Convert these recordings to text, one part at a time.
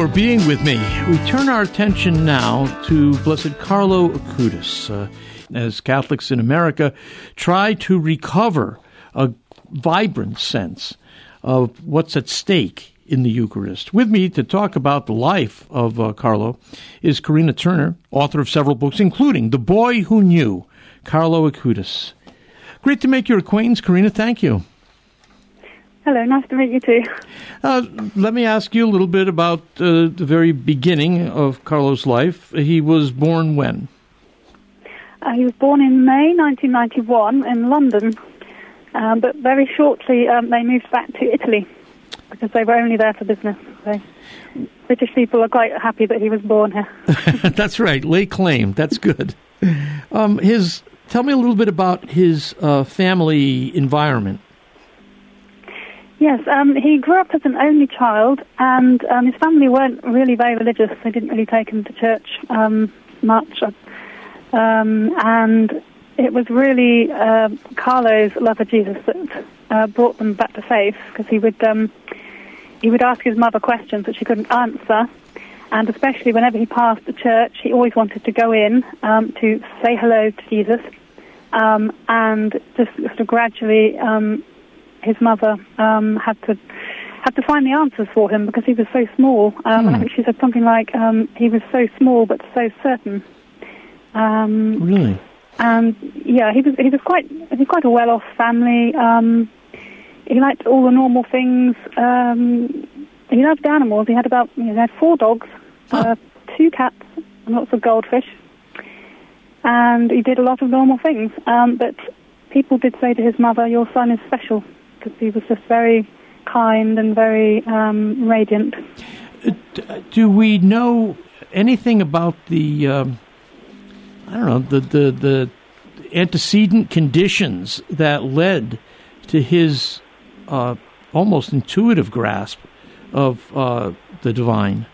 for being with me. We turn our attention now to Blessed Carlo Acutis. Uh, as Catholics in America try to recover a vibrant sense of what's at stake in the Eucharist. With me to talk about the life of uh, Carlo is Corinna Turner, author of several books, including The Boy Who Knew, Carlo Acutis. Great to make your acquaintance, Corinna. Thank you. Hello, nice to meet you too. Uh, let me ask you a little bit about uh, the very beginning of Carlo's life. He was born when? Uh, he was born in May 1991 in London, um, but very shortly um, they moved back to Italy because they were only there for business. So British people are quite happy that he was born here. That's right. Lay claim. That's good. Um, his tell me a little bit about his uh, family environment. Yes, um, he grew up as an only child, and um, his family weren't really very religious. They didn't really take him to church um, much, um, and it was really uh, Carlo's love of Jesus that uh, brought them back to faith. Because he would um, he would ask his mother questions that she couldn't answer, and especially whenever he passed the church, he always wanted to go in um, to say hello to Jesus, and just sort of gradually his mother um, had to had to find the answers for him because he was so small. Um, And I think she said something like, um, "He was so small but so certain." Um, really? And yeah, he was he was quite he was quite a well off family. Um, he liked all the normal things. Um, he loved animals. He had about you know, he had four dogs, huh. uh, two cats, and lots of goldfish. And he did a lot of normal things. Um, but people did say to his mother, "Your son is special." Because he was just very kind and very um, radiant. Do we know anything about the? Um, I don't know the the the antecedent conditions that led to his uh, almost intuitive grasp of uh, the divine.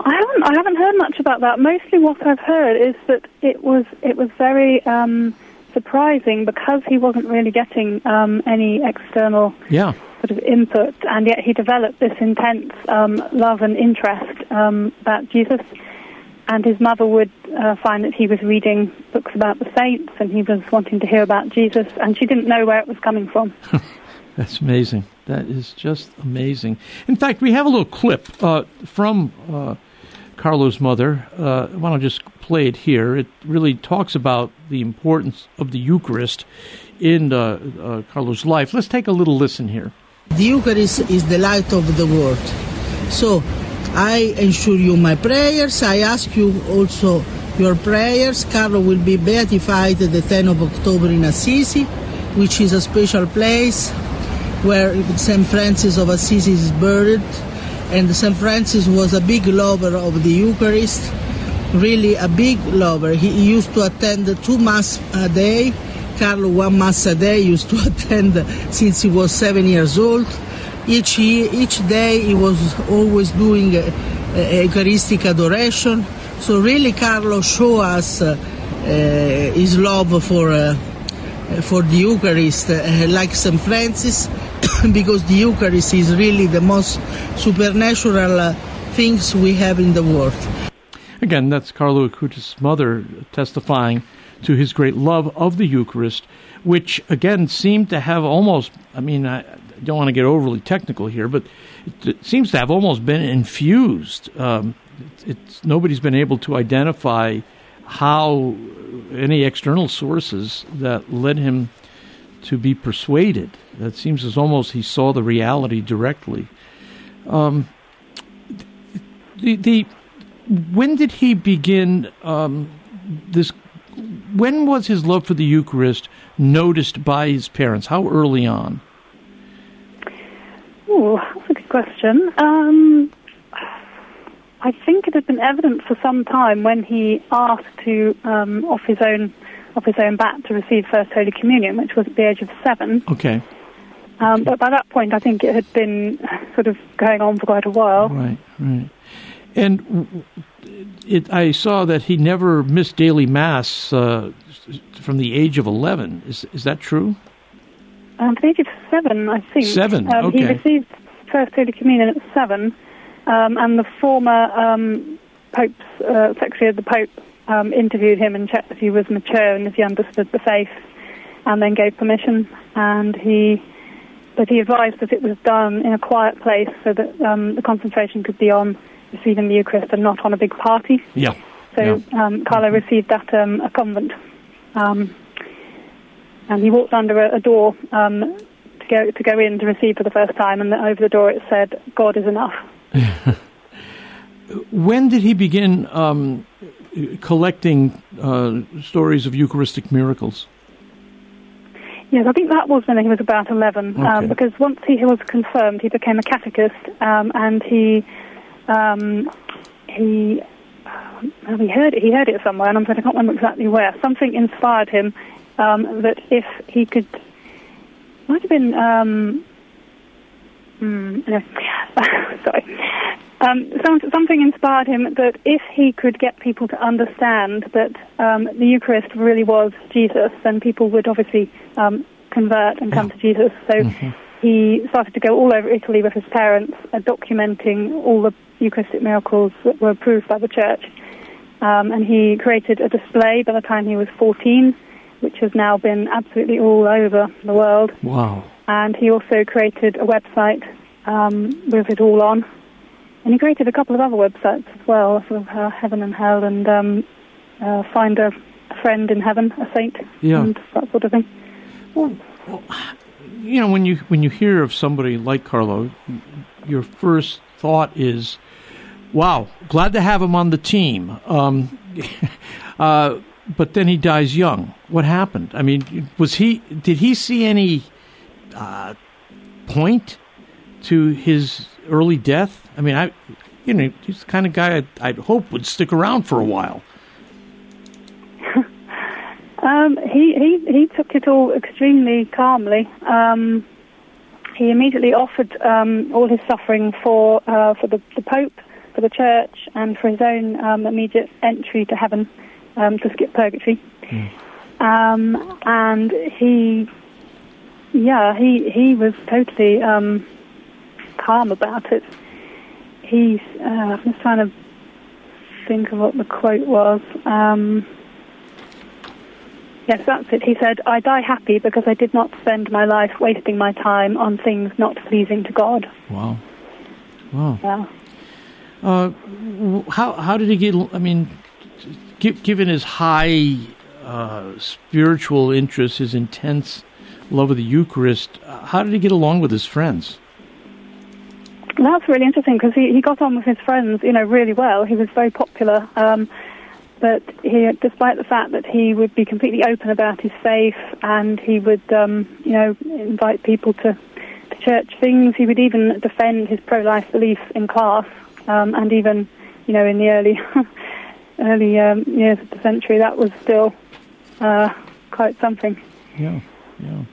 I haven't I haven't heard much about that. Mostly, what I've heard is that it was it was very. Um, surprising because he wasn't really getting um, any external yeah. sort of input, and yet he developed this intense um, love and interest um, about Jesus. And his mother would uh, find that he was reading books about the saints, and he was wanting to hear about Jesus, and she didn't know where it was coming from. That's amazing. That is just amazing. In fact, we have a little clip uh, from uh, Carlo's mother. Uh, want to just play it here. It really talks about the importance of the Eucharist in uh, uh, Carlo's life. Let's take a little listen here. The Eucharist is the light of the world. So I ensure you my prayers. I ask you also your prayers. Carlo will be beatified the 10th of October in Assisi, which is a special place where St. Francis of Assisi is buried and St. Francis was a big lover of the Eucharist, really a big lover. He used to attend two Mass a day. Carlo, one Mass a day, used to attend since he was seven years old. Each, each day he was always doing a, a Eucharistic adoration. So really Carlo showed us uh, uh, his love for, uh, for the Eucharist, uh, like St. Francis because the Eucharist is really the most supernatural uh, things we have in the world. Again, that's Carlo Acutis' mother testifying to his great love of the Eucharist, which again seemed to have almost, I mean, I don't want to get overly technical here, but it, seems to have almost been infused. Um, it, it's, nobody's been able to identify how any external sources that led him to be persuaded. It seems as almost he saw the reality directly. Um, the, the when did he begin um, this? When was his love for the Eucharist noticed by his parents? How early on? Oh, that's a good question. Um, I think it had been evident for some time when he asked to, um, off his own of his own bat to receive First Holy Communion, which was at the age of seven. Okay. Um, but by that point, I think it had been sort of going on for quite a while. Right, right. And it, I saw that he never missed daily mass uh, from the age of 11. Is, is that true? Um, the age of seven, I think. Seven, um, okay. He received First Holy Communion at seven. um, and the former um, Pope's uh, secretary of the Pope um, interviewed him and checked that he was mature and if he understood the faith, and then gave permission. And he, but he advised that it was done in a quiet place so that um, the concentration could be on receiving the Eucharist and not on a big party. Yeah. So Yeah. um, Carlo received that at um, a convent, um, and he walked under a, a door um, to go to go in to receive for the first time, and over the door it said, "God is enough." When did he begin um, collecting uh, stories of Eucharistic miracles? Yes, I think that was when he was about 11, Okay. um, because once he was confirmed, he became a catechist, um, and he he he well, he heard it. He heard it somewhere, and I'm sorry, I can't remember exactly where. Something inspired him um, that if he could, might have been. Um, hmm, sorry. Um, some, something inspired him that if he could get people to understand that um, the Eucharist really was Jesus, then people would obviously um, convert and come to Jesus. So he started to go all over Italy with his parents, uh, documenting all the Eucharistic miracles that were approved by the Church. Um, and he created a display by the time he was 14, which has now been absolutely all over the world. Wow. And he also created a website um, with it all on. And he created a couple of other websites as well, sort of uh, Heaven and Hell and um, uh, Find a, Friend in Heaven, a Saint, Yeah. and that sort of thing. Well you know, when you when you hear of somebody like Carlo, your first thought is, "Wow, glad to have him on the team." Um, uh, but then he dies young. What happened? I mean, was he? Did he see any uh, point to his early death? I mean, I, you know, he's the kind of guy I'd, I'd hope would stick around for a while. Um, he, he, he took it all extremely calmly. Um, he immediately offered um, all his suffering for, uh, for the, the Pope, for the Church, and for his own um, immediate entry to heaven um, to skip purgatory. Um, and he, yeah, he, he was totally um, calm about it. He's, uh, I'm just trying to think of what the quote was. Um, Yes, that's it. He said, I die happy because I did not spend my life wasting my time on things not pleasing to God. Wow, wow. Yeah. Uh, how how did he get? I mean, given his high uh, spiritual interest, his intense love of the Eucharist, uh, how did he get along with his friends? That's really interesting because he, he got on with his friends, you know, really well. He was very popular. Um, but he, despite the fact that he would be completely open about his faith and he would, um, you know, invite people to, to church things, he would even defend his pro-life beliefs in class, um, and even, you know, in the early, early um, years of the century, that was still uh, quite something. Yeah, yeah.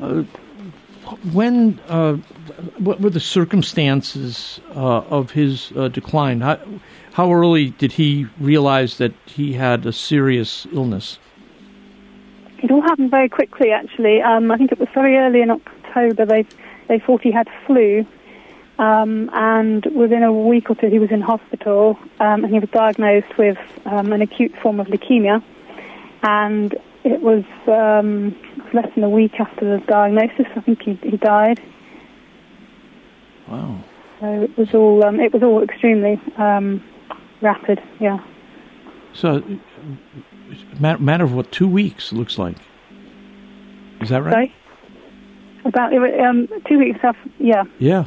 Uh, when uh, what were the circumstances uh, of his uh, decline? How, how early did he realize that he had a serious illness? It all happened very quickly, actually. Um, I think it was very early in October. They they thought he had flu, um, and within a week or two, he was in hospital, um, and he was diagnosed with um, an acute form of leukemia. And it was um, less than a week after the diagnosis. I think he, he died. Wow. So it was all um, it was all extremely um, rapid. Yeah. So, matter, matter of what, two weeks, looks like. Is that right? Sorry. About um, two weeks after. Yeah. Yeah.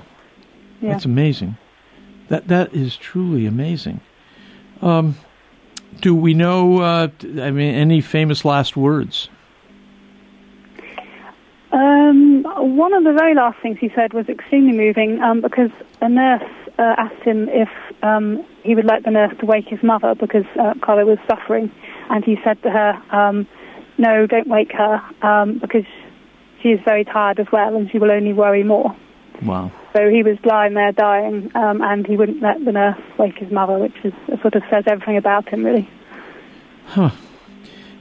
Yeah. That's amazing. That That is truly amazing. Um, do we know, uh, I mean, any famous last words? Um, one of the very last things he said was extremely moving um, because a nurse uh, asked him if um, he would like the nurse to wake his mother because uh, Carlo was suffering, and he said to her, um, "No, don't wake her um, because she is very tired as well, and she will only worry more." Wow. So he was lying there dying, um, and he wouldn't let the nurse wake his mother, which is sort of says everything about him, really. Huh.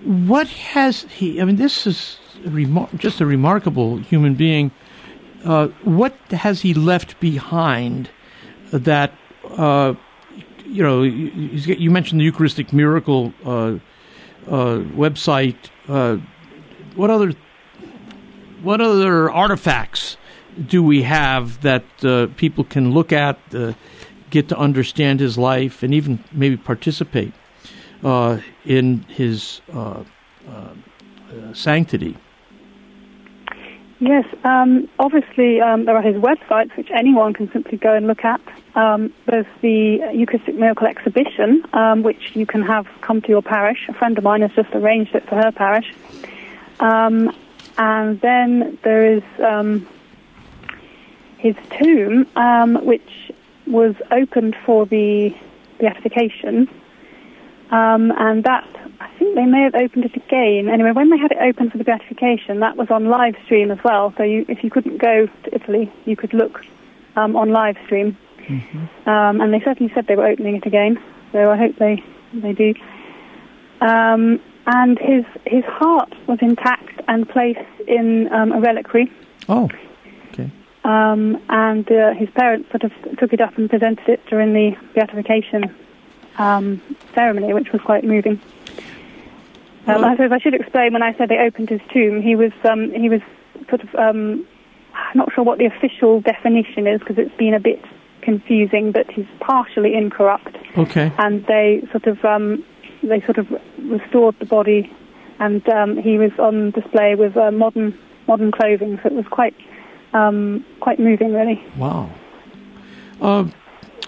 What has he, I mean, this is remar- just a remarkable human being. Uh, what has he left behind that uh, you know, you, mentioned the Eucharistic Miracle uh, uh, website. Uh, what other what other artifacts do we have that uh, people can look at, get to understand his life, and even maybe participate in his sanctity? Yes, um, obviously um, there are his websites, which anyone can simply go and look at. Um, there's the Eucharistic Miracle Exhibition, um, which you can have come to your parish. A friend of mine has just arranged it for her parish. Um, and then there is um, his tomb, which was opened for the beatification. And that I think they may have opened it again. Anyway, when they had it open for the beatification, that was on live stream as well. So you, if you couldn't go to Italy, you could look um, on live stream. Mm-hmm. Um, and they certainly said they were opening it again. So I hope they they do. Um, and his his heart was intact and placed in um, a reliquary. Oh, okay. Um, and uh, his parents sort of took it up and presented it during the beatification um, ceremony, which was quite moving. Um, I suppose I should explain when I said they opened his tomb, he was um, he was sort of um, not sure what the official definition is because it's been a bit confusing, but he's partially incorrupt. Okay. And they sort of um, they sort of restored the body, and um, he was on display with uh, modern modern clothing, so it was quite um, quite moving, really. Wow. Uh,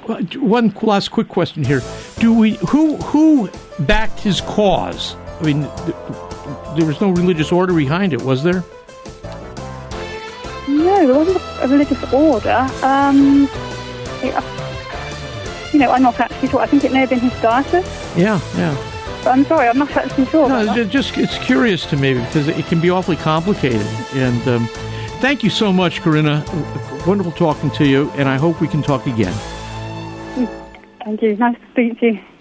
one last quick question here: Do we who who backed his cause? I mean, there was no religious order behind it, was there? No, there wasn't a religious order. Um, it, you know, I'm not actually sure. I think it may have been his diocese. Yeah, yeah. But I'm sorry, I'm not actually sure. No, just it's curious to me because it can be awfully complicated. And um, thank you so much, Corinna. Wonderful talking to you, and I hope we can talk again. Thank you. Nice to speak to you.